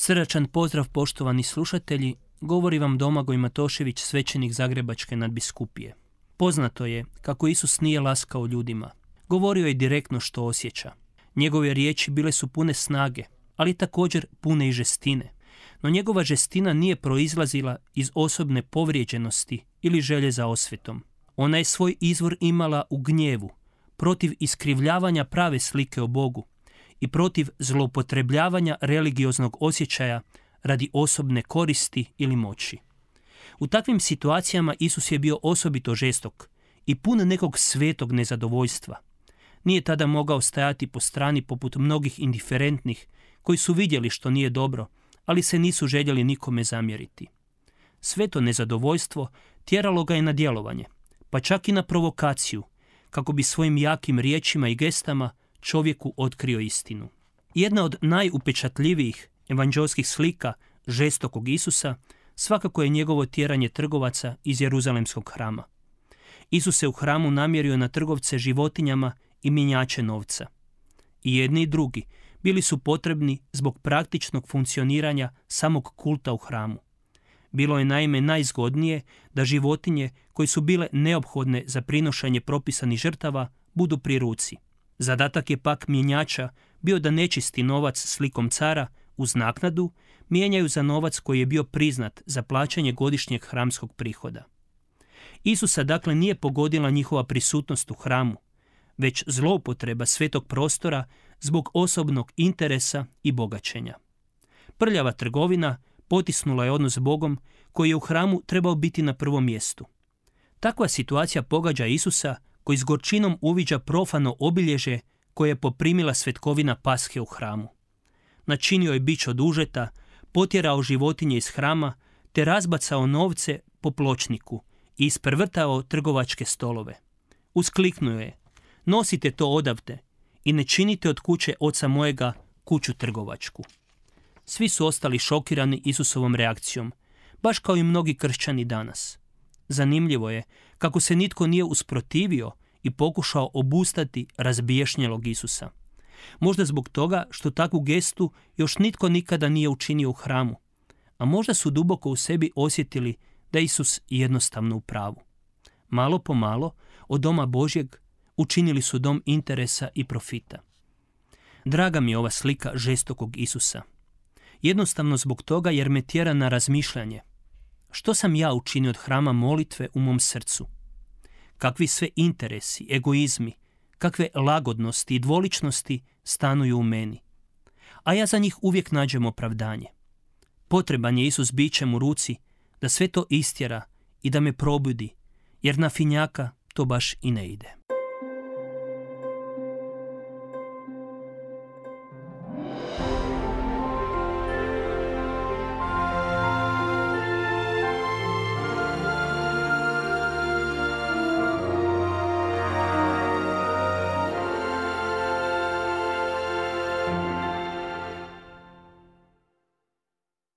Srdačan pozdrav poštovani slušatelji, govori vam Domagoj Matošević, svećenik Zagrebačke nadbiskupije. Poznato je kako Isus nije laskao ljudima. Govorio je direktno što osjeća. Njegove riječi bile su pune snage, ali također pune i žestine. No njegova žestina nije proizlazila iz osobne povrijeđenosti ili želje za osvetom. Ona je svoj izvor imala u gnjevu, protiv iskrivljavanja prave slike o Bogu, i protiv zloupotrebljavanja religioznog osjećaja radi osobne koristi ili moći. U takvim situacijama Isus je bio osobito žestok i pun nekog svetog nezadovoljstva. Nije tada mogao stajati po strani poput mnogih indiferentnih koji su vidjeli što nije dobro, ali se nisu željeli nikome zamjeriti. Sveto nezadovoljstvo tjeralo ga je na djelovanje, pa čak i na provokaciju, kako bi svojim jakim riječima i gestama čovjeku otkrio istinu. Jedna od najupečatljivijih evanđelskih slika žestokog Isusa svakako je njegovo tjeranje trgovaca iz Jeruzalemskog hrama. Isus se u hramu namjerio na trgovce životinjama i minjače novca. I jedni i drugi bili su potrebni zbog praktičnog funkcioniranja samog kulta u hramu. Bilo je naime najzgodnije da životinje koje su bile neophodne za prinošanje propisanih žrtava budu pri ruci – Zadatak je pak mjenjača bio da nečisti novac slikom cara uz naknadu mijenjaju za novac koji je bio priznat za plaćanje godišnjeg hramskog prihoda. Isusa dakle nije pogodila njihova prisutnost u hramu, već zloupotreba svetog prostora zbog osobnog interesa i bogaćenja. Prljava trgovina potisnula je odnos s Bogom koji je u hramu trebao biti na prvom mjestu. Takva situacija pogađa Isusa koji s gorčinom uviđa profano obilježe koje je poprimila svetkovina pashe u hramu. Načinio je bić od užeta, potjerao životinje iz hrama, te razbacao novce po pločniku i isprvrtao trgovačke stolove. Uskliknuo je, nosite to odavde i ne činite od kuće oca mojega kuću trgovačku. Svi su ostali šokirani Isusovom reakcijom, baš kao i mnogi kršćani danas. Zanimljivo je kako se nitko nije usprotivio i pokušao obustati razbiješnjelog Isusa. Možda zbog toga što takvu gestu još nitko nikada nije učinio u hramu, a možda su duboko u sebi osjetili da Isus jednostavno u pravu. Malo po malo od doma Božjeg učinili su dom interesa i profita. Draga mi je ova slika žestokog Isusa. Jednostavno zbog toga jer me tjera na razmišljanje. Što sam ja učinio od hrama molitve u mom srcu? kakvi sve interesi, egoizmi, kakve lagodnosti i dvoličnosti stanuju u meni. A ja za njih uvijek nađem opravdanje. Potreban je Isus bićem u ruci da sve to istjera i da me probudi, jer na finjaka to baš i ne ide.